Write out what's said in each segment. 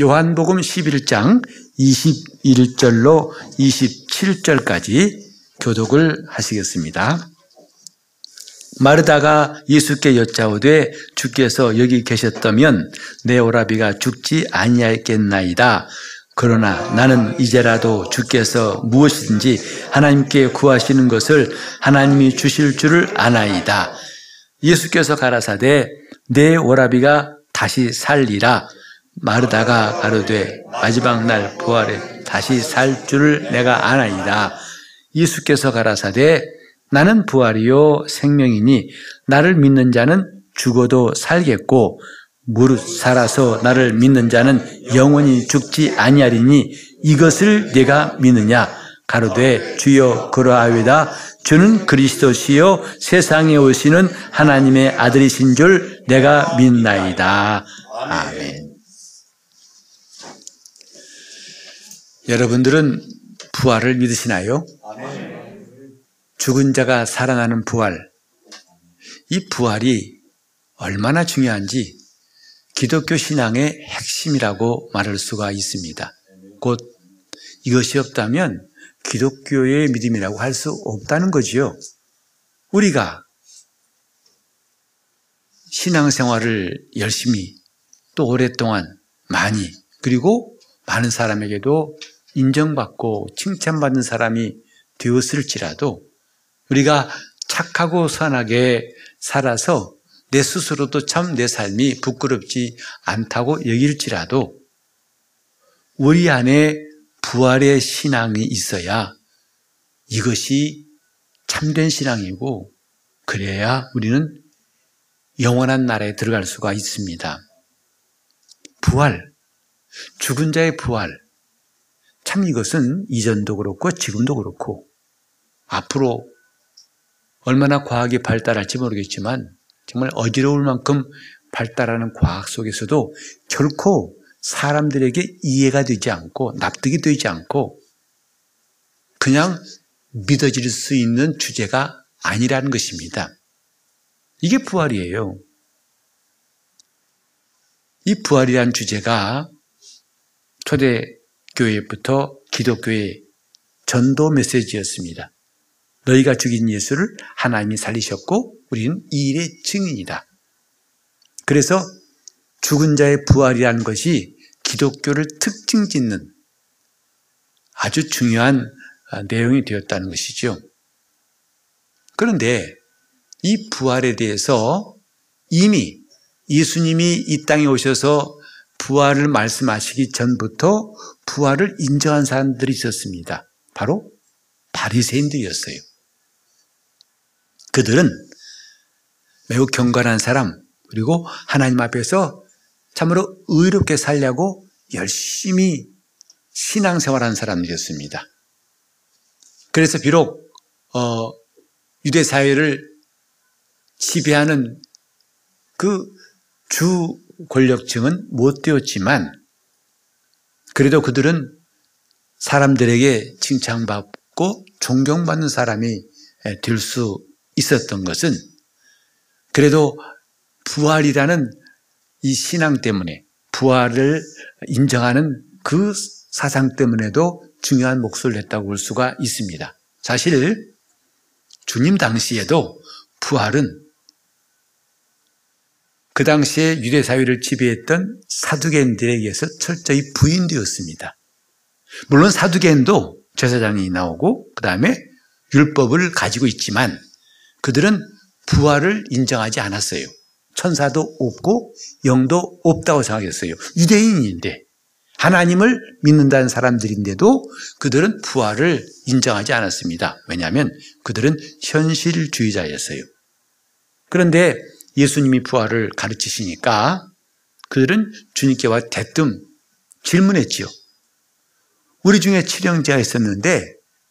요한복음 11장 21절로 27절까지 교독을 하시겠습니다. 마르다가 예수께 여짜오되 주께서 여기 계셨다면 내 오라비가 죽지 아니하겠나이다. 그러나 나는 이제라도 주께서 무엇이든지 하나님께 구하시는 것을 하나님이 주실 줄을 아나이다. 예수께서 가라사대 내 오라비가 다시 살리라. 마르다가 가로되 마지막 날 부활에 다시 살 줄을 내가 아나이다. 예수께서 가라사대 나는 부활이요 생명이니 나를 믿는 자는 죽어도 살겠고 무릇 살아서 나를 믿는 자는 영원히 죽지 아니하리니 이것을 내가 믿느냐 가로되 주여 그러하외다 주는 그리스도시요 세상에 오시는 하나님의 아들이신 줄 내가 믿나이다 아멘. 여러분들은 부활을 믿으시나요? 죽은 자가 살아나는 부활. 이 부활이 얼마나 중요한지 기독교 신앙의 핵심이라고 말할 수가 있습니다. 곧 이것이 없다면 기독교의 믿음이라고 할 수 없다는 거지요. 우리가 신앙생활을 열심히 또 오랫동안 많이 그리고 많은 사람에게도 인정받고 칭찬받는 사람이 되었을지라도 우리가 착하고 선하게 살아서 내 스스로도 참 내 삶이 부끄럽지 않다고 여길지라도 우리 안에 부활의 신앙이 있어야 이것이 참된 신앙이고 그래야 우리는 영원한 나라에 들어갈 수가 있습니다. 부활, 죽은 자의 부활. 참 이것은 이전도 그렇고 지금도 그렇고 앞으로 얼마나 과학이 발달할지 모르겠지만 정말 어지러울 만큼 발달하는 과학 속에서도 결코 사람들에게 이해가 되지 않고 납득이 되지 않고 그냥 믿어질 수 있는 주제가 아니라는 것입니다. 이게 부활이에요. 이 부활이라는 주제가 초대 교회부터 기독교의 전도 메시지였습니다. 너희가 죽인 예수를 하나님이 살리셨고 우리는 이 일의 증인이다. 그래서 죽은 자의 부활이라는 것이 기독교를 특징 짓는 아주 중요한 내용이 되었다는 것이죠. 그런데 이 부활에 대해서 이미 예수님이 이 땅에 오셔서 부활을 말씀하시기 전부터 부활을 인정한 사람들이 있었습니다. 바로 바리새인들이었어요. 그들은 매우 경건한 사람 그리고 하나님 앞에서 참으로 의롭게 살려고 열심히 신앙생활하는 사람들이었습니다. 그래서 비록 어, 유대 사회를 지배하는 그 주 권력층은 못 되었지만 그래도 그들은 사람들에게 칭찬받고 존경받는 사람이 될 수 있었던 것은 그래도 부활이라는 이 신앙 때문에 부활을 인정하는 그 사상 때문에도 중요한 목소리를 했다고 볼 수가 있습니다. 사실 주님 당시에도 부활은 그 당시에 유대 사회를 지배했던 사두개인들에 의해서 철저히 부인되었습니다. 물론 사두개인도 제사장이 나오고 그 다음에 율법을 가지고 있지만 그들은 부활을 인정하지 않았어요. 천사도 없고 영도 없다고 생각했어요. 유대인인데 하나님을 믿는다는 사람들인데도 그들은 부활을 인정하지 않았습니다. 왜냐하면 그들은 현실주의자였어요. 그런데 예수님이 부활을 가르치시니까 그들은 주님께와 대뜸 질문했지요. 우리 중에 칠형제가 있었는데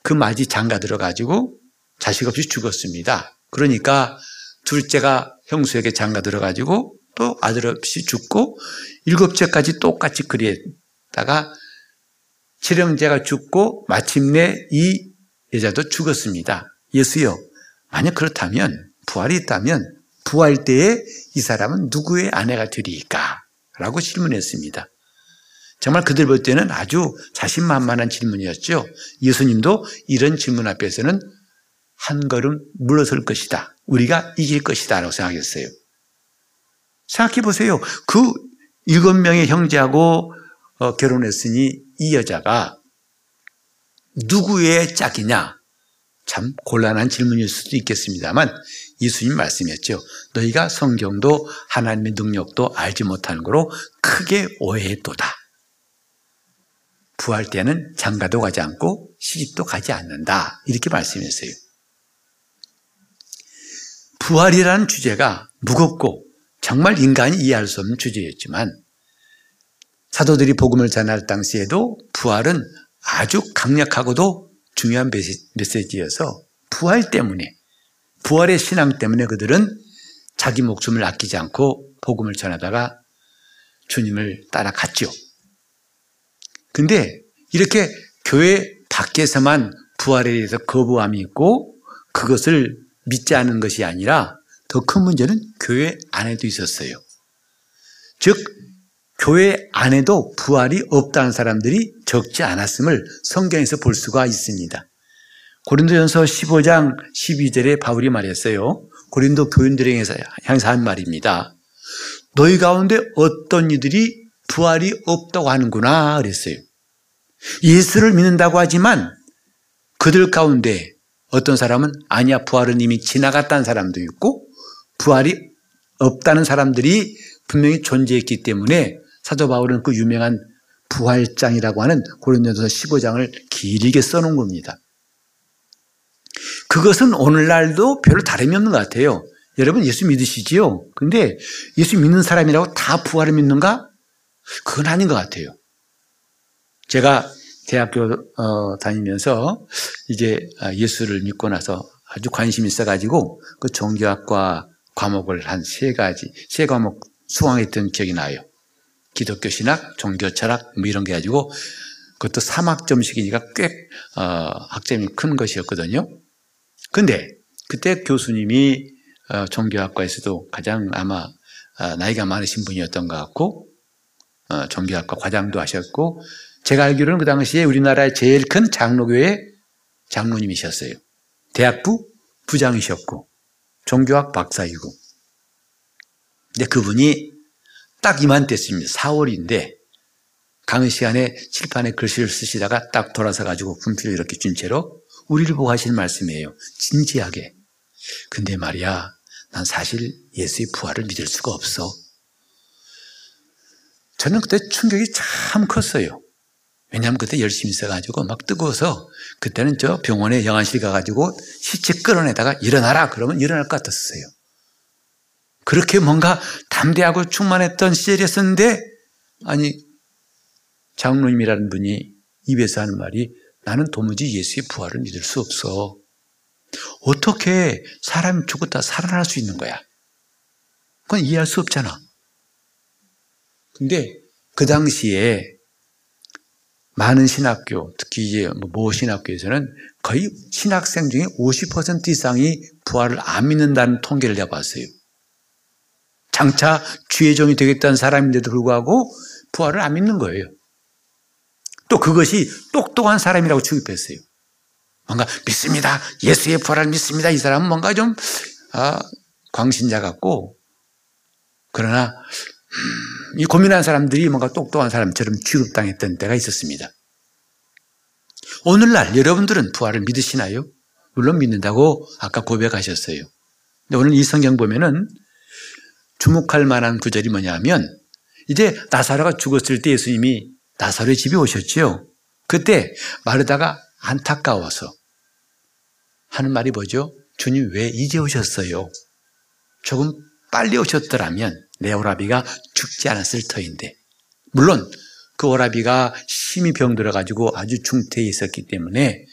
그 맞이 장가 들어가지고 자식 없이 죽었습니다. 그러니까 둘째가 형수에게 장가 들어가지고 또 아들 없이 죽고 일곱째까지 똑같이 그리다가 칠형제가 죽고 마침내 이 여자도 죽었습니다. 예수여, 만약 그렇다면 부활이 있다면 부활 때에 이 사람은 누구의 아내가 되리까? 라고 질문했습니다. 정말 그들 볼 때는 아주 자신만만한 질문이었죠. 예수님도 이런 질문 앞에서는 한 걸음 물러설 것이다. 우리가 이길 것이다. 라고 생각했어요. 생각해 보세요. 그 일곱 명의 형제하고 어, 결혼했으니 이 여자가 누구의 짝이냐? 참 곤란한 질문일 수도 있겠습니다만 예수님 말씀이었죠. 너희가 성경도 하나님의 능력도 알지 못하는 거로 크게 오해했도다. 부활 때는 장가도 가지 않고 시집도 가지 않는다. 이렇게 말씀했어요. 부활이라는 주제가 무겁고 정말 인간이 이해할 수 없는 주제였지만 사도들이 복음을 전할 당시에도 부활은 아주 강력하고도 중요한 메시지여서 부활 때문에 부활의 신앙 때문에 그들은 자기 목숨을 아끼지 않고 복음을 전하다가 주님을 따라갔죠. 근데 이렇게 교회 밖에서만 부활에 대해서 거부함이 있고 그것을 믿지 않는 것이 아니라 더 큰 문제는 교회 안에도 있었어요. 즉, 교회 안에도 부활이 없다는 사람들이 적지 않았음을 성경에서 볼 수가 있습니다. 고린도전서 15장 12절에 바울이 말했어요. 고린도 교인들에 향해서 한 말입니다. 너희 가운데 어떤 이들이 부활이 없다고 하는구나 그랬어요. 예수를 믿는다고 하지만 그들 가운데 어떤 사람은 아니야 부활은 이미 지나갔다는 사람도 있고 부활이 없다는 사람들이 분명히 존재했기 때문에 사도 바울은 그 유명한 부활장이라고 하는 고린도서 15장을 길게 써놓은 겁니다. 그것은 오늘날도 별로 다름이 없는 것 같아요. 여러분 예수 믿으시지요? 근데 예수 믿는 사람이라고 다 부활을 믿는가? 그건 아닌 것 같아요. 제가 대학교 어, 다니면서 이제 예수를 믿고 나서 아주 관심 있어가지고 그 종교학과 과목을 한 세 가지, 세 과목 수강했던 기억이 나요. 기독교 신학, 종교 철학 뭐 이런 게 가지고 그것도 3학점씩이니까 꽤 어, 학점이 큰 것이었거든요. 근데 그때 교수님이 어, 종교학과에서도 가장 아마 어, 나이가 많으신 분이었던 것 같고 어, 종교학과 과장도 하셨고 제가 알기로는 그 당시에 우리나라의 제일 큰 장로교회 장로님이셨어요. 대학부 부장이셨고 종교학 박사이고 근데 그분이 딱 이맘때였습니다. 4월인데 강의 시간에 칠판에 글씨를 쓰시다가 딱 돌아서 가지고 분필을 이렇게 준 채로 우리를 보고 하신 말씀이에요. 진지하게. 근데 말이야, 난 사실 예수의 부활을 믿을 수가 없어. 저는 그때 충격이 참 컸어요. 왜냐하면 그때 열심히 있어가지고 막 뜨거워서 그때는 저 병원에 영안실 가가지고 시체 끌어내다가 일어나라 그러면 일어날 것 같았어요. 그렇게 뭔가 담대하고 충만했던 시절이었는데 아니 장로님이라는 분이 입에서 하는 말이 나는 도무지 예수의 부활을 믿을 수 없어. 어떻게 사람이 죽었다 살아날 수 있는 거야? 그건 이해할 수 없잖아. 근데 그 당시에 많은 신학교, 특히 이제 뭐모 신학교에서는 거의 신학생 중에 50% 이상이 부활을 안 믿는다는 통계를 내봤어요. 장차 주의 종이 되겠다는 사람인데도 불구하고 부활을 안 믿는 거예요. 또 그것이 똑똑한 사람이라고 취급했어요. 뭔가 믿습니다. 예수의 부활을 믿습니다. 이 사람은 뭔가 좀 아, 광신자 같고 그러나 음, 이 고민한 사람들이 뭔가 똑똑한 사람처럼 취급당했던 때가 있었습니다. 오늘날 여러분들은 부활을 믿으시나요? 물론 믿는다고 아까 고백하셨어요. 근데 오늘 이 성경 보면은 주목할 만한 구절이 뭐냐면 이제 나사로가 죽었을 때 예수님이 나사로의 집에 오셨죠. 그때 마르다가 안타까워서 하는 말이 뭐죠? 주님 왜 이제 오셨어요? 조금 빨리 오셨더라면 내 오라비가 죽지 않았을 터인데 물론 그 오라비가 심히 병들어가지고 아주 중태에 있었기 때문에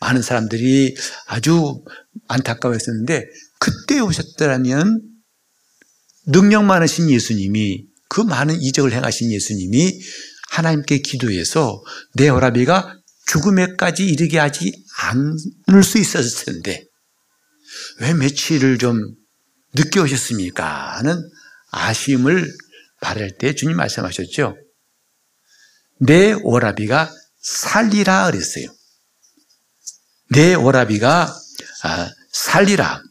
많은 사람들이 아주 안타까워했었는데 그때 오셨더라면 능력 많으신 예수님이 그 많은 이적을 행하신 예수님이 하나님께 기도해서 내 오라비가 죽음에까지 이르게 하지 않을 수 있었을 텐데 왜 며칠을 좀 늦게 오셨습니까? 하는 아쉬움을 바랄 때 주님 말씀하셨죠. 내 오라비가 살리라 그랬어요. 내 오라비가 아, 살리라.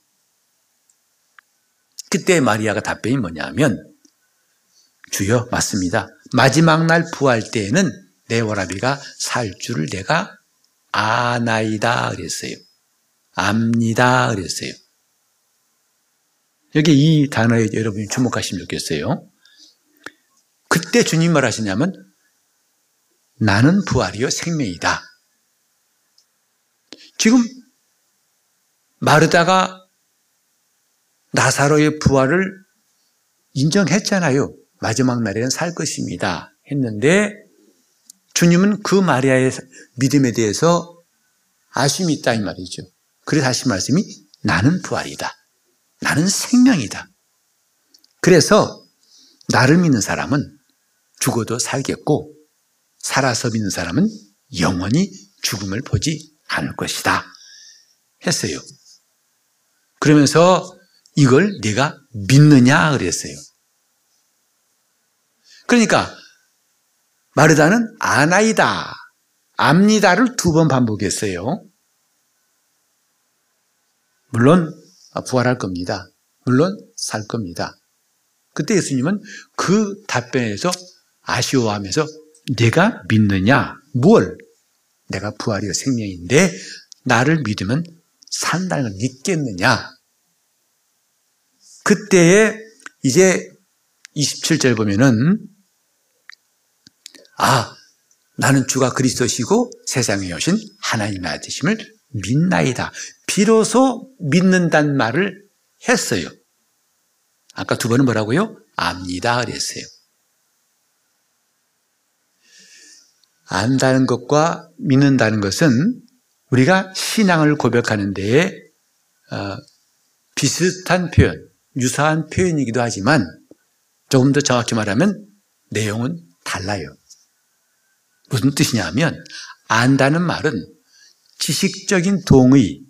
그때 마리아가 답변이 뭐냐면 주여 맞습니다. 마지막 날 부활 때에는 내 오라비가 살 줄을 내가 아나이다 그랬어요. 압니다 그랬어요. 여기 이 단어에 여러분이 주목하시면 좋겠어요. 그때 주님 말 하시냐면 나는 부활이요 생명이다. 지금 마르다가 나사로의 부활을 인정했잖아요. 마지막 날에는 살 것입니다. 했는데 주님은 그 마리아의 믿음에 대해서 아쉬움이 있다 이 말이죠. 그래서 하신 말씀이 나는 부활이다. 나는 생명이다. 그래서 나를 믿는 사람은 죽어도 살겠고 살아서 믿는 사람은 영원히 죽음을 보지 않을 것이다. 했어요. 그러면서 이걸 네가 믿느냐 그랬어요. 그러니까 마르다는 아나이다, 압니다를 두 번 반복했어요. 물론 부활할 겁니다. 물론 살 겁니다. 그때 예수님은 그 답변에서 아쉬워하면서 내가 믿느냐? 뭘? 내가 부활이요 생명인데 나를 믿으면 산다는 걸 믿겠느냐? 그때에 이제 27절 보면은 아 나는 주가 그리스도시고 세상에 오신 하나님의 아드심을 믿나이다. 비로소 믿는단 말을 했어요. 아까 두 번은 뭐라고요? 압니다 그랬어요. 안다는 것과 믿는다는 것은 우리가 신앙을 고백하는 데에 어, 비슷한 표현, 유사한 표현이기도 하지만 조금 더 정확히 말하면 내용은 달라요. 무슨 뜻이냐면 안다는 말은 지식적인 동의,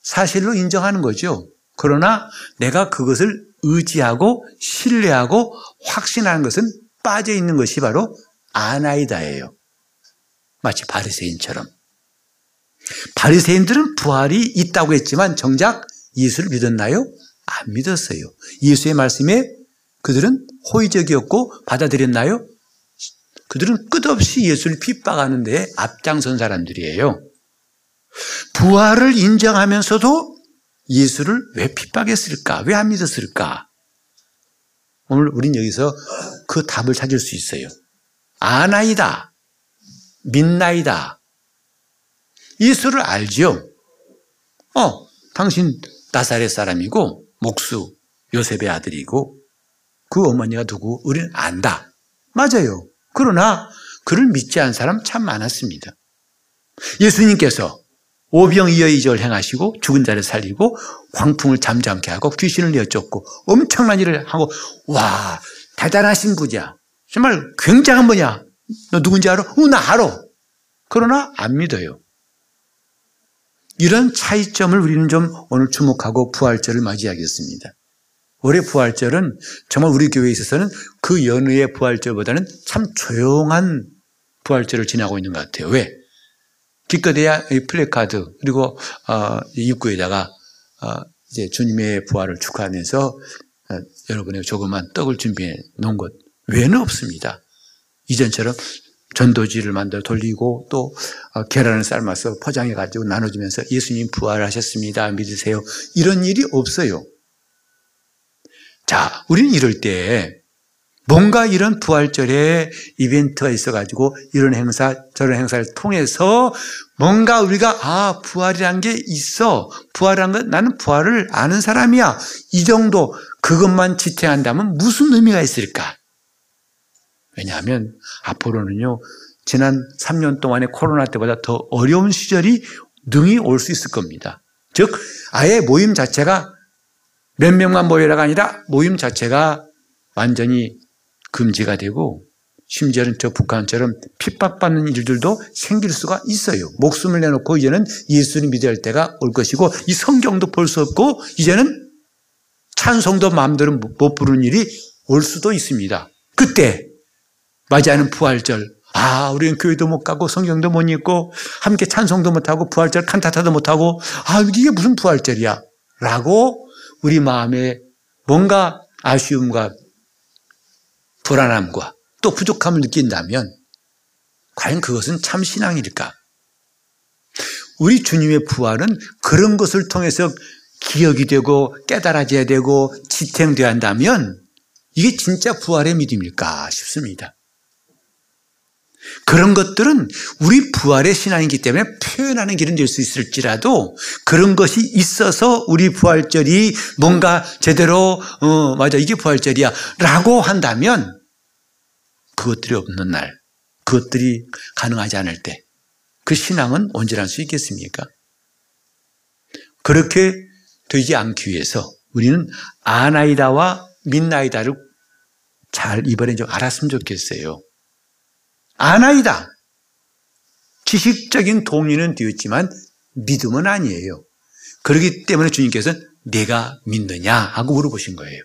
사실로 인정하는 거죠. 그러나 내가 그것을 의지하고 신뢰하고 확신하는 것은 빠져 있는 것이 바로 아나이다예요. 마치 바리새인처럼. 바리새인들은 부활이 있다고 했지만 정작 예수를 믿었나요? 안 믿었어요. 예수의 말씀에 그들은 호의적이었고 받아들였나요? 그들은 끝없이 예수를 핍박하는 데 앞장선 사람들이에요. 부활을 인정하면서도 예수를 왜 핍박했을까? 왜 안 믿었을까? 오늘 우린 여기서 그 답을 찾을 수 있어요. 아나이다. 믿나이다. 예수를 알죠? 어, 당신 나사렛 사람이고, 목수, 요셉의 아들이고, 그 어머니가 누구? 우리는 안다. 맞아요. 그러나 그를 믿지 않은 사람 참 많았습니다. 예수님께서 오병이어 이절 행하시고 죽은 자를 살리고 광풍을 잠잠케 하고 귀신을 내쫓고 엄청난 일을 하고 와 대단하신 분이야. 정말 굉장한 분이야. 너 누군지 알아? 어, 나 알아. 그러나 안 믿어요. 이런 차이점을 우리는 좀 오늘 주목하고 부활절을 맞이하겠습니다. 올해 부활절은 정말 우리 교회에 있어서는 그 연후의 부활절보다는 참 조용한 부활절을 지나고 있는 것 같아요. 왜? 기껏해야 이 플래카드 그리고 어, 입구에다가 어, 이제 주님의 부활을 축하하면서 어, 여러분의 조그만 떡을 준비해 놓은 것 외에는 없습니다. 이전처럼 전도지를 만들어 돌리고 또 어, 계란을 삶아서 포장해 가지고 나눠주면서 예수님 부활하셨습니다. 믿으세요. 이런 일이 없어요. 자, 우리는 이럴 때 뭔가 이런 부활절에 이벤트가 있어가지고 이런 행사, 저런 행사를 통해서 뭔가 우리가 아, 부활이란 게 있어. 부활이란 건 나는 부활을 아는 사람이야. 이 정도 그것만 지탱한다면 무슨 의미가 있을까? 왜냐하면 앞으로는요, 지난 3년 동안의 코로나 때보다 더 어려운 시절이 능히 올 수 있을 겁니다. 즉, 아예 모임 자체가 몇 명만 모여라가 아니라 모임 자체가 완전히 금지가 되고 심지어는 저 북한처럼 핍박받는 일들도 생길 수가 있어요. 목숨을 내놓고 이제는 예수를 믿어야 할 때가 올 것이고 이 성경도 볼 수 없고 이제는 찬송도 마음대로 못 부르는 일이 올 수도 있습니다. 그때 맞이하는 부활절. 아, 우리는 교회도 못 가고 성경도 못 읽고 함께 찬송도 못 하고 부활절 칸타타도 못 하고 아, 이게 무슨 부활절이야? 라고 우리 마음에 뭔가 아쉬움과 불안함과 또 부족함을 느낀다면 과연 그것은 참 신앙일까? 우리 주님의 부활은 그런 것을 통해서 기억이 되고 깨달아져야 되고 지탱돼야 한다면 이게 진짜 부활의 믿음일까 싶습니다. 그런 것들은 우리 부활의 신앙이기 때문에 표현하는 길은 될 수 있을지라도 그런 것이 있어서 우리 부활절이 뭔가 제대로 어 맞아 이게 부활절이야 라고 한다면 그것들이 없는 날 그것들이 가능하지 않을 때 그 신앙은 온전할 수 있겠습니까? 그렇게 되지 않기 위해서 우리는 아나이다와 민나이다를 잘 이번에 좀 알았으면 좋겠어요. 아나이다. 지식적인 동의는 되었지만 믿음은 아니에요. 그렇기 때문에 주님께서는 내가 믿느냐 하고 물어보신 거예요.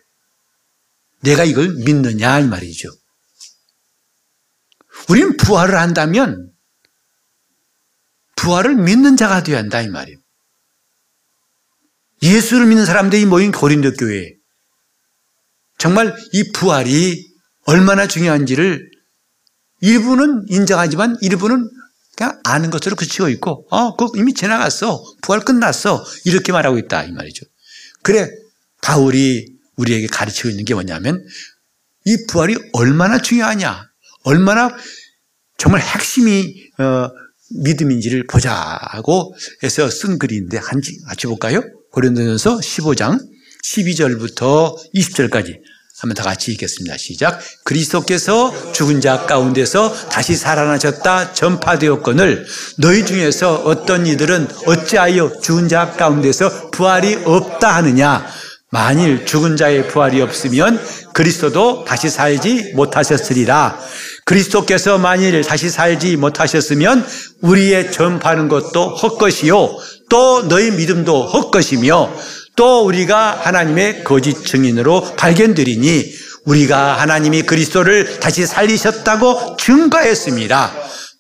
내가 이걸 믿느냐 이 말이죠. 우리는 부활을 한다면 부활을 믿는 자가 되어야 한다 이 말이에요. 예수를 믿는 사람들이 모인 고린도 교회 정말 이 부활이 얼마나 중요한지를 일부는 인정하지만 일부는 그냥 아는 것으로 그치고 있고, 어, 그 이미 지나갔어. 부활 끝났어. 이렇게 말하고 있다. 이 말이죠. 그래, 바울이 우리에게 가르치고 있는 게 뭐냐면, 이 부활이 얼마나 중요하냐. 얼마나 정말 핵심이, 어, 믿음인지를 보자고 해서 쓴 글인데, 한 같이 볼까요? 고린도전서 15장 12절부터 20절까지 한번 다 같이 읽겠습니다. 시작. 그리스도께서 죽은 자 가운데서 다시 살아나셨다 전파되었거늘 너희 중에서 어떤 이들은 어찌하여 죽은 자 가운데서 부활이 없다 하느냐 만일 죽은 자의 부활이 없으면 그리스도도 다시 살지 못하셨으리라. 그리스도께서 만일 다시 살지 못하셨으면 우리의 전파하는 것도 헛것이요 또 너희 믿음도 헛것이며 또 우리가 하나님의 거짓 증인으로 발견되리니 우리가 하나님이 그리스도를 다시 살리셨다고 증거했습니다.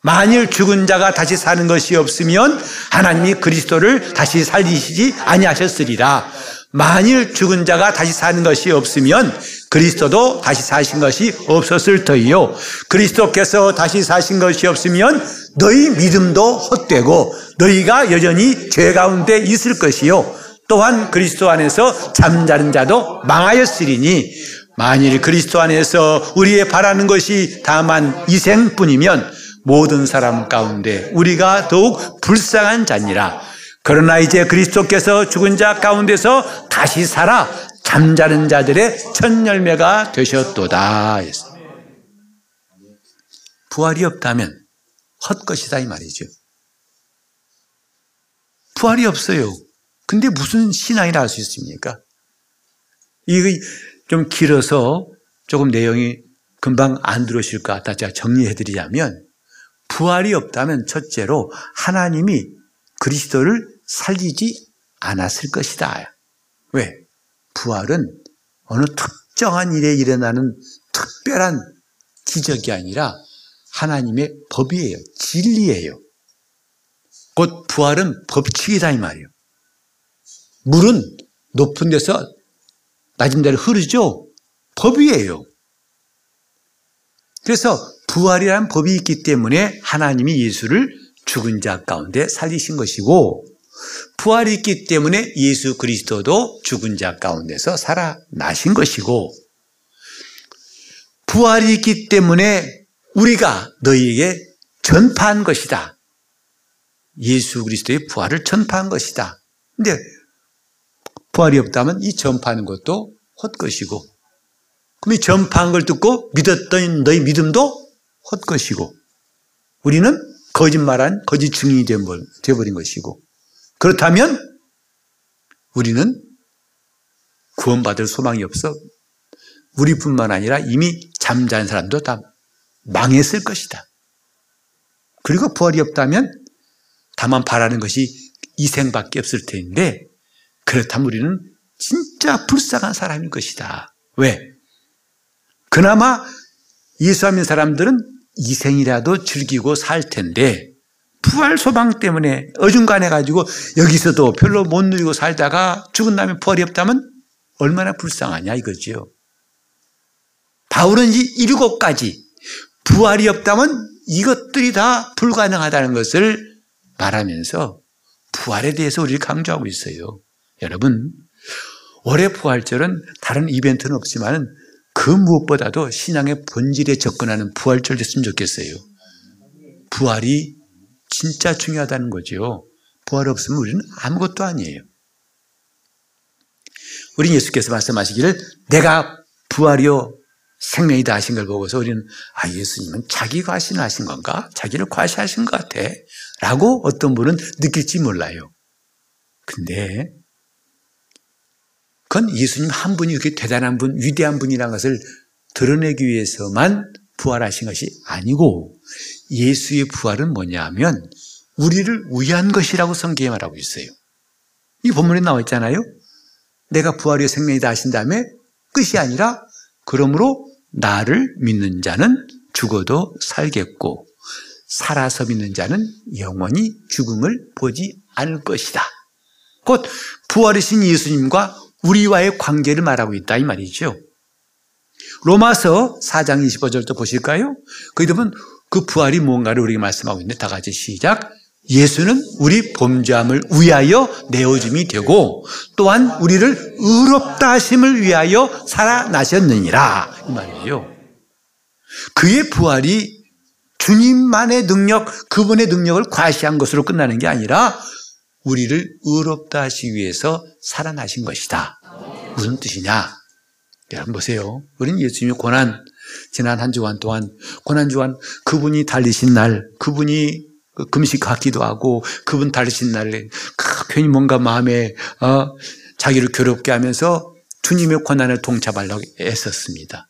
만일 죽은 자가 다시 사는 것이 없으면 하나님이 그리스도를 다시 살리시지 아니하셨으리라. 만일 죽은 자가 다시 사는 것이 없으면 그리스도도 다시 사신 것이 없었을 터이요. 그리스도께서 다시 사신 것이 없으면 너희 믿음도 헛되고 너희가 여전히 죄 가운데 있을 것이요. 또한 그리스도 안에서 잠자는 자도 망하였으리니 만일 그리스도 안에서 우리의 바라는 것이 다만 이생뿐이면 모든 사람 가운데 우리가 더욱 불쌍한 자니라. 그러나 이제 그리스도께서 죽은 자 가운데서 다시 살아 잠자는 자들의 첫 열매가 되셨도다. 부활이 없다면 헛것이다 이 말이죠. 부활이 없어요. 근데 무슨 신앙이라 할 수 있습니까? 이게 좀 길어서 조금 내용이 금방 안 들어오실 것 같아 제가 정리해 드리자면 부활이 없다면 첫째로 하나님이 그리스도를 살리지 않았을 것이다. 왜? 부활은 어느 특정한 일에 일어나는 특별한 기적이 아니라 하나님의 법이에요. 진리예요. 곧 부활은 법칙이다 이 말이에요. 물은 높은 데서 낮은 데로 흐르죠. 법이에요. 그래서 부활이라는 법이 있기 때문에 하나님이 예수를 죽은 자 가운데 살리신 것이고 부활이 있기 때문에 예수 그리스도도 죽은 자 가운데서 살아나신 것이고 부활이 있기 때문에 우리가 너희에게 전파한 것이다. 예수 그리스도의 부활을 전파한 것이다. 근데 부활이 없다면 이 전파하는 것도 헛것이고 그럼 이 전파한 걸 듣고 믿었던 너희 믿음도 헛것이고 우리는 거짓말한 거짓 증인이 되어버린 것이고 그렇다면 우리는 구원받을 소망이 없어 우리뿐만 아니라 이미 잠자는 사람도 다 망했을 것이다. 그리고 부활이 없다면 다만 바라는 것이 이 생밖에 없을 텐데 그렇다면 우리는 진짜 불쌍한 사람일 것이다. 왜? 그나마 예수 믿는 사람들은 이생이라도 즐기고 살 텐데 부활 소망 때문에 어중간해 가지고 여기서도 별로 못 누리고 살다가 죽은 다음에 부활이 없다면 얼마나 불쌍하냐 이거지요. 바울은 이 일곱 가지 부활이 없다면 이것들이 다 불가능하다는 것을 말하면서 부활에 대해서 우리를 강조하고 있어요. 여러분, 올해 부활절은 다른 이벤트는 없지만 그 무엇보다도 신앙의 본질에 접근하는 부활절 됐으면 좋겠어요. 부활이 진짜 중요하다는 거죠. 부활 없으면 우리는 아무것도 아니에요. 우리 예수께서 말씀하시기를 내가 부활이요 생명이다 하신 걸 보고서 우리는 아 예수님은 자기 과신을 하신 건가? 자기를 과시하신 것 같아. 라고 어떤 분은 느낄지 몰라요. 근데 그건 예수님 한 분이 이렇게 대단한 분, 위대한 분이라는 것을 드러내기 위해서만 부활하신 것이 아니고 예수의 부활은 뭐냐 하면 우리를 위한 것이라고 성경에 말하고 있어요. 이 본문에 나와 있잖아요. 내가 부활의 생명이다 하신 다음에 끝이 아니라 그러므로 나를 믿는 자는 죽어도 살겠고 살아서 믿는 자는 영원히 죽음을 보지 않을 것이다. 곧 부활이신 예수님과 우리와의 관계를 말하고 있다 이 말이죠. 로마서 4장 25절도 보실까요? 거기 보면 그 부활이 뭔가를 우리가 말씀하고 있는데 다 같이 시작. 예수는 우리 범죄함을 위하여 내어짐이 되고 또한 우리를 의롭다 하심을 위하여 살아나셨느니라 이 말이죠. 그의 부활이 주님만의 능력, 그분의 능력을 과시한 것으로 끝나는 게 아니라 우리를 의롭다 하시기 위해서 살아나신 것이다. 무슨 뜻이냐? 여러분 보세요. 우리는 예수님의 고난, 지난 한 주간 동안 고난 주간 그분이 달리신 날, 그분이 그 금식하기도 하고 그분 달리신 날에 괜히 뭔가 마음에 어, 자기를 괴롭게 하면서 주님의 고난을 동참하려고 애썼습니다.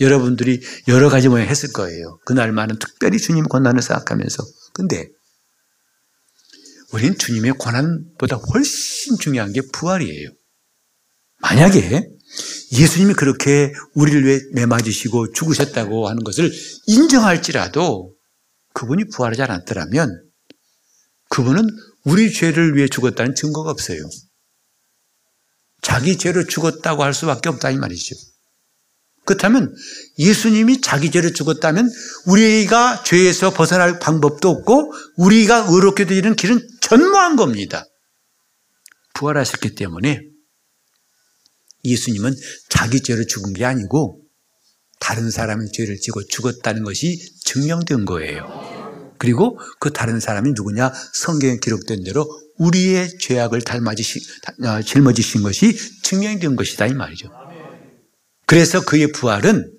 여러분들이 여러 가지 모양 했을 거예요. 그날만은 특별히 주님 고난을 생각하면서. 근데 우리는 주님의 고난보다 훨씬 중요한 게 부활이에요. 만약에 예수님이 그렇게 우리를 위해 매맞으시고 죽으셨다고 하는 것을 인정할지라도 그분이 부활하지 않았더라면 그분은 우리 죄를 위해 죽었다는 증거가 없어요. 자기 죄로 죽었다고 할 수밖에 없다 이 말이죠. 그렇다면 예수님이 자기 죄로 죽었다면 우리가 죄에서 벗어날 방법도 없고 우리가 의롭게 되는 길은 전무한 겁니다. 부활하셨기 때문에 예수님은 자기 죄로 죽은 게 아니고 다른 사람의 죄를 지고 죽었다는 것이 증명된 거예요. 그리고 그 다른 사람이 누구냐? 성경에 기록된 대로 우리의 죄악을 닮아지시, 어, 짊어지신 것이 증명된 것이다 이 말이죠. 그래서 그의 부활은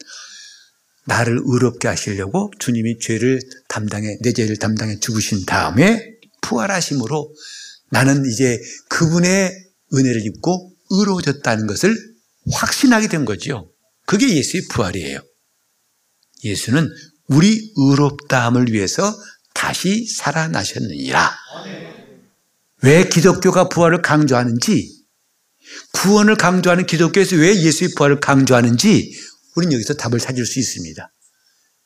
나를 의롭게 하시려고 주님이 죄를 담당해 내 죄를 담당해 죽으신 다음에 부활하심으로 나는 이제 그분의 은혜를 입고 의로워졌다는 것을 확신하게 된 거죠. 그게 예수의 부활이에요. 예수는 우리 의롭다함을 위해서 다시 살아나셨느니라. 왜 기독교가 부활을 강조하는지, 구원을 강조하는 기독교에서 왜 예수의 부활을 강조하는지, 우리는 여기서 답을 찾을 수 있습니다.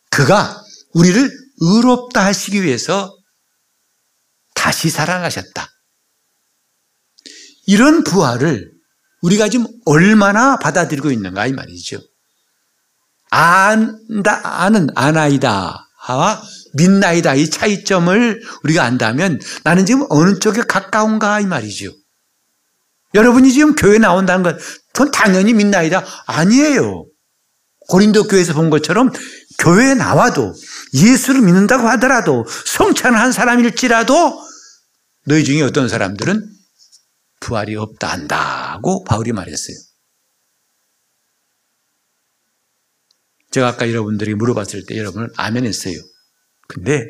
그가 우리를 의롭다 하시기 위해서 다시 살아나셨다. 이런 부활을 우리가 지금 얼마나 받아들이고 있는가 이 말이죠. 안다, 아는 아나이다. 와 믿나이다. 이 차이점을 우리가 안다면 나는 지금 어느 쪽에 가까운가 이 말이죠. 여러분이 지금 교회 나온다는 건, 그건 당연히 믿나이다. 아니에요. 고린도 교회에서 본 것처럼 교회에 나와도 예수를 믿는다고 하더라도 성찬을 한 사람일지라도 너희 중에 어떤 사람들은 부활이 없다 한다고 바울이 말했어요. 제가 아까 여러분들이 물어봤을 때 여러분을 아멘 했어요. 근데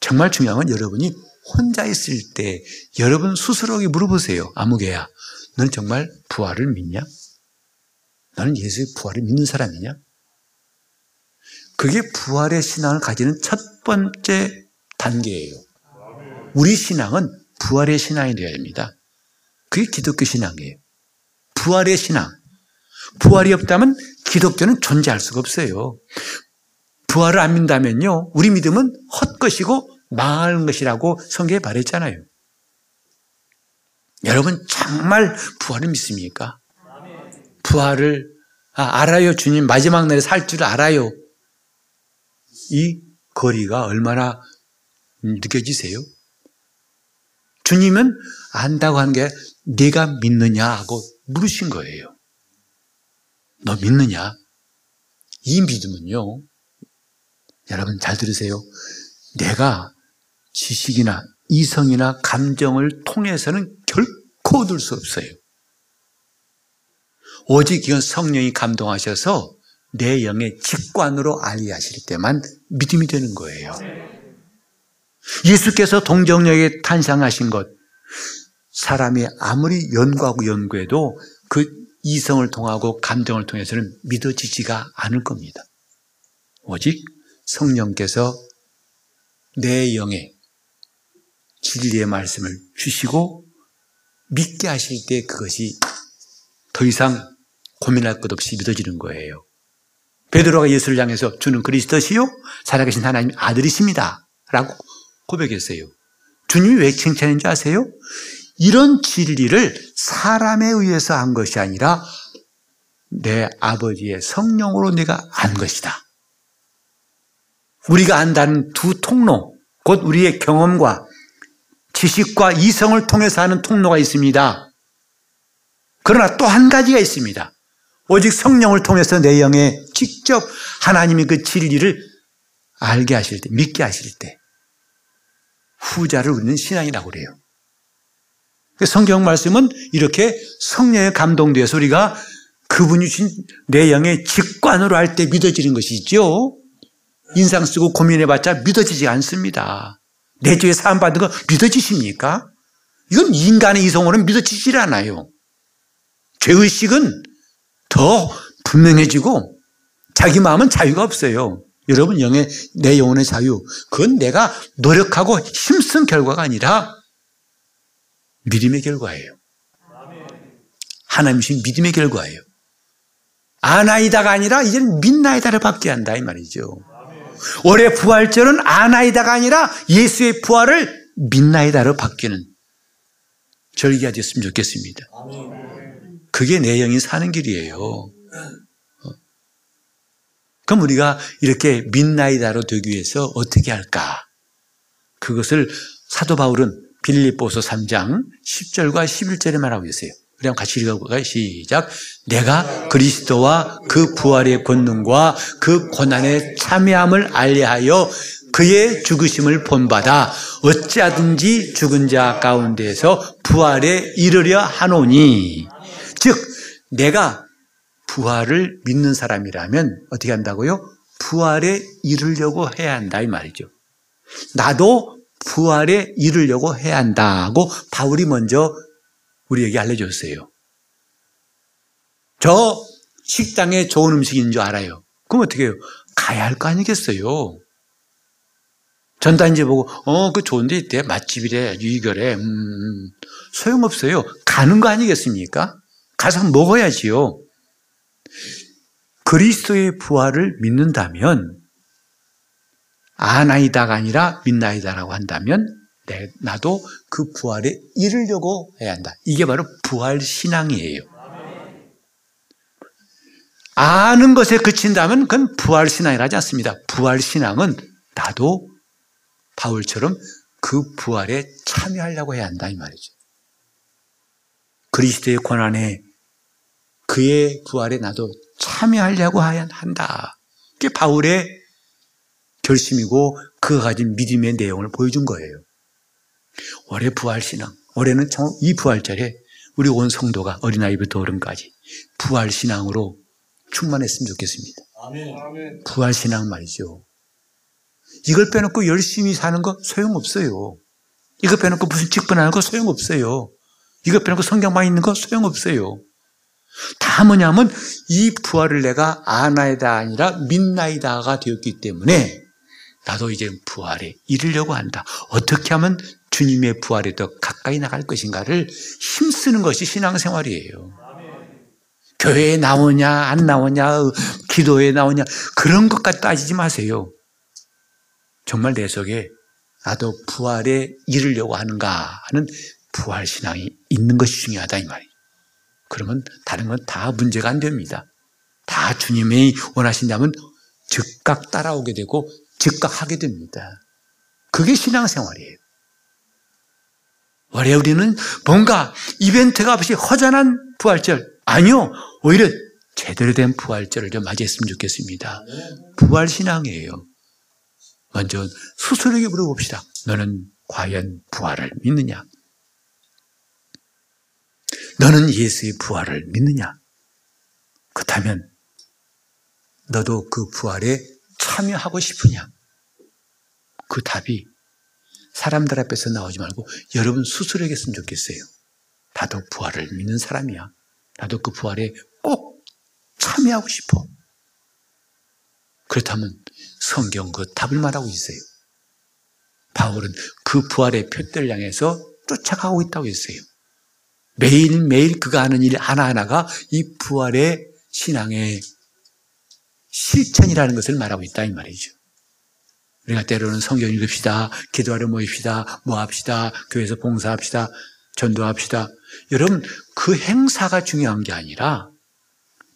정말 중요한 건 여러분이 혼자 있을 때 여러분 스스로에게 물어보세요. 아무개야. 너는 정말 부활을 믿냐? 너는 예수의 부활을 믿는 사람이냐? 그게 부활의 신앙을 가지는 첫 번째 단계예요. 우리 신앙은 부활의 신앙이 되어야 됩니다. 그게 기독교 신앙이에요. 부활의 신앙. 부활이 없다면 기독교는 존재할 수가 없어요. 부활을 안 믿다면요. 우리 믿음은 헛것이고 망할 것이라고 성경에 말했잖아요. 여러분 정말 부활을 믿습니까? 부활을 아, 알아요. 주님 마지막 날에 살 줄 알아요. 이 거리가 얼마나 느껴지세요? 주님은 안다고 하는 게 네가 믿느냐 하고 물으신 거예요. 너 믿느냐? 이 믿음은요. 여러분 잘 들으세요. 내가 지식이나 이성이나 감정을 통해서는 결코 얻을 수 없어요. 오직 이건 성령이 감동하셔서 내 영의 직관으로 알리하실 때만 믿음이 되는 거예요. 예수께서 동정역에 탄생하신 것, 사람이 아무리 연구하고 연구해도 그 이성을 통하고 감정을 통해서는 믿어지지가 않을 겁니다. 오직 성령께서 내 영에 진리의 말씀을 주시고 믿게 하실 때 그것이 더 이상 고민할 것 없이 믿어지는 거예요. 베드로가 예수를 향해서 주는 그리스도시요 살아계신 하나님 아들이십니다. 라고 고백했어요. 주님이 왜 칭찬했는지 아세요? 이런 진리를 사람에 의해서 한 것이 아니라 내 아버지의 성령으로 내가 안 것이다. 우리가 안다는 두 통로, 곧 우리의 경험과 지식과 이성을 통해서 하는 통로가 있습니다. 그러나 또 한 가지가 있습니다. 오직 성령을 통해서 내 영에 직접 하나님의 그 진리를 알게 하실 때, 믿게 하실 때, 후자를 우리는 신앙이라고 그래요. 그 성경 말씀은 이렇게 성령에 감동되어서 우리가 그분이 주신 내 영의 직관으로 할 때 믿어지는 것이죠. 인상 쓰고 고민해봤자 믿어지지 않습니다. 내 주에 사함 받은 거 믿어지십니까? 이건 인간의 이성으로는 믿어지질 않아요. 죄의식은 더 분명해지고 자기 마음은 자유가 없어요. 여러분 영의 내 영혼의 자유 그건 내가 노력하고 힘쓴 결과가 아니라 믿음의 결과예요. 하나님이신 믿음의 결과예요. 아나이다가 아니라 이제는 믿나이다를 받게 한다 이 말이죠. 올해 부활절은 아나이다가 아니라 예수의 부활을 믿나이다로 바뀌는 절기가 됐으면 좋겠습니다. 그게 내 영이 사는 길이에요. 그럼 우리가 이렇게 믿나이다로 되기 위해서 어떻게 할까? 그것을 사도 바울은 빌립보서 3장 10절과 11절에 말하고 있어요. 한번 같이 읽어볼까요? 시작. 내가 그리스도와 그 부활의 권능과 그 고난의 참여함을 알리하여 그의 죽으심을 본받아 어찌하든지 죽은 자 가운데서 부활에 이르려 하노니 즉 내가 부활을 믿는 사람이라면 어떻게 한다고요? 부활에 이르려고 해야 한다 이 말이죠. 나도 부활에 이르려고 해야 한다고 바울이 먼저 우리에게 알려줬어요. 저 식당에 좋은 음식인 줄 알아요. 그럼 어떻게 해요? 가야 할 거 아니겠어요? 전단지 보고, 어, 그 좋은 데 있대. 맛집이래. 유이결에. 음, 음, 소용없어요. 가는 거 아니겠습니까? 가서 먹어야지요. 그리스도의 부활을 믿는다면, 아나이다가 아니라 믿나이다라고 한다면, 내, 나도 그 부활에 이르려고 해야 한다. 이게 바로 부활 신앙이에요. 아는 것에 그친다면 그건 부활 신앙이라 하지 않습니다. 부활 신앙은 나도 바울처럼 그 부활에 참여하려고 해야 한다 이 말이죠. 그리스도의 권한에 그의 부활에 나도 참여하려고 한다. 그게 바울의 결심이고 그가 가진 믿음의 내용을 보여준 거예요. 올해 부활신앙. 올해는 이 부활절에 우리 온 성도가 어린아이부터 어른까지 부활신앙으로 충만했으면 좋겠습니다. 아멘. 부활신앙 말이죠. 이걸 빼놓고 열심히 사는 거 소용없어요. 이거 빼놓고 무슨 직분 하는 거 소용없어요. 이거 빼놓고 성경만 있는 거 소용없어요. 다 뭐냐면 이 부활을 내가 아나이다 아니라 믿나이다가 되었기 때문에 나도 이제 부활에 이르려고 한다. 어떻게 하면 주님의 부활에 더 가까이 나갈 것인가를 힘쓰는 것이 신앙생활이에요. 교회에 나오냐, 안 나오냐, 기도에 나오냐, 그런 것까지 따지지 마세요. 정말 내 속에 나도 부활에 이르려고 하는가 하는 부활 신앙이 있는 것이 중요하다 이 말이에요. 그러면 다른 건 다 문제가 안 됩니다. 다 주님이 원하신다면 즉각 따라오게 되고 즉각 하게 됩니다. 그게 신앙생활이에요. 원래 우리는 뭔가 이벤트가 없이 허전한 부활절 아니요 오히려 제대로 된 부활절을 좀 맞이했으면 좋겠습니다. 부활신앙이에요. 먼저 스스로에게 물어봅시다. 너는 과연 부활을 믿느냐? 너는 예수의 부활을 믿느냐? 그렇다면 너도 그 부활에 참여하고 싶으냐? 그 답이 사람들 앞에서 나오지 말고 여러분 스스로에게 했으면 좋겠어요. 나도 부활을 믿는 사람이야. 나도 그 부활에 꼭 참여하고 싶어. 그렇다면 성경 그 답을 말하고 있어요. 바울은 그 부활의 표대를 향해서 쫓아가고 있다고 했어요. 매일매일 그가 하는 일 하나하나가 이 부활의 신앙의 실천이라는 것을 말하고 있다 이 말이죠. 우리가 때로는 성경 읽읍시다, 기도하러 모입시다, 뭐 합시다, 교회에서 봉사합시다, 전도합시다. 여러분 그 행사가 중요한 게 아니라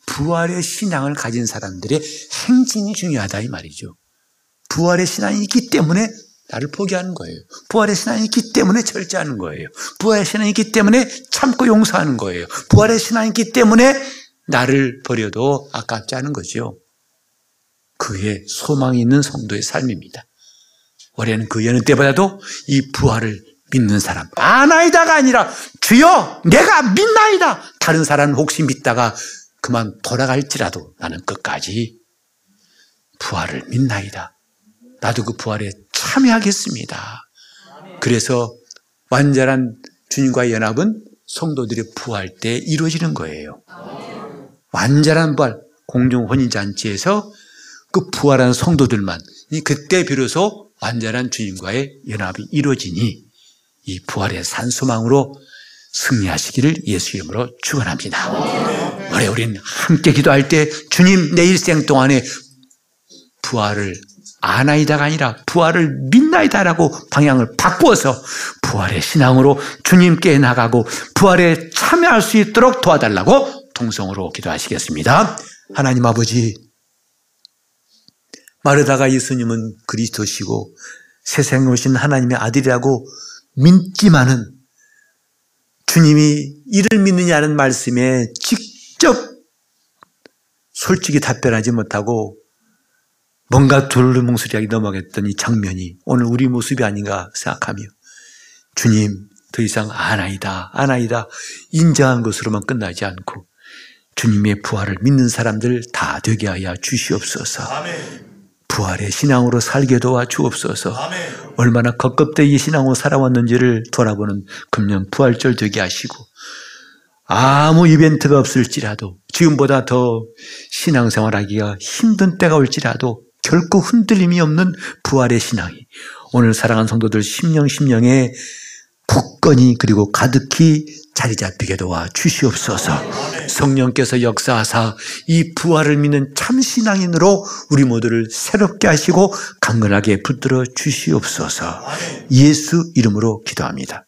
부활의 신앙을 가진 사람들의 행진이 중요하다 이 말이죠. 부활의 신앙이 있기 때문에 나를 포기하는 거예요. 부활의 신앙이 있기 때문에 절제하는 거예요. 부활의 신앙이 있기 때문에 참고 용서하는 거예요. 부활의 신앙이 있기 때문에 나를 버려도 아깝지 않은 거죠. 그의 소망이 있는 성도의 삶입니다. 올해는 그 여느 때보다도 이 부활을 믿는 사람 아나이다가 아니라 주여 내가 믿나이다 다른 사람은 혹시 믿다가 그만 돌아갈지라도 나는 끝까지 부활을 믿나이다 나도 그 부활에 참여하겠습니다 그래서 완전한 주님과의 연합은 성도들의 부활 때 이루어지는 거예요 완전한 부활 공중 혼인 잔치에서 그 부활한 성도들만 그때 비로소 완전한 주님과의 연합이 이루어지니 이 부활의 산소망으로 승리하시기를 예수 이름으로 축원합니다. 올해 우리는 함께 기도할 때 주님 내 일생 동안에 부활을 아나이다가 아니라 부활을 믿나이다라고 방향을 바꾸어서 부활의 신앙으로 주님께 나가고 부활에 참여할 수 있도록 도와달라고 통성으로 기도하시겠습니다. 하나님 아버지 마르다가 예수님은 그리스도시고 세상에 오신 하나님의 아들이라고 믿지만은 주님이 이를 믿느냐는 말씀에 직접 솔직히 답변하지 못하고 뭔가 둘르뭉술하게 넘어갔던 이 장면이 오늘 우리 모습이 아닌가 생각하며 주님 더 이상 아나이다 아나이다 인정한 것으로만 끝나지 않고 주님의 부활을 믿는 사람들 다 되게 하여 주시옵소서. 아멘. 부활의 신앙으로 살게 도와 주옵소서. 아멘. 얼마나 겉껍데기 신앙으로 살아왔는지를 돌아보는 금년 부활절 되게 하시고 아무 이벤트가 없을지라도 지금보다 더 신앙생활하기가 힘든 때가 올지라도 결코 흔들림이 없는 부활의 신앙이 오늘 사랑하는 성도들 심령 심령에 굳건히 그리고 가득히 자리 잡히게 도와 주시옵소서. 성령께서 역사하사 이 부활을 믿는 참 신앙인으로 우리 모두를 새롭게 하시고 강건하게 붙들어 주시옵소서. 예수 이름으로 기도합니다.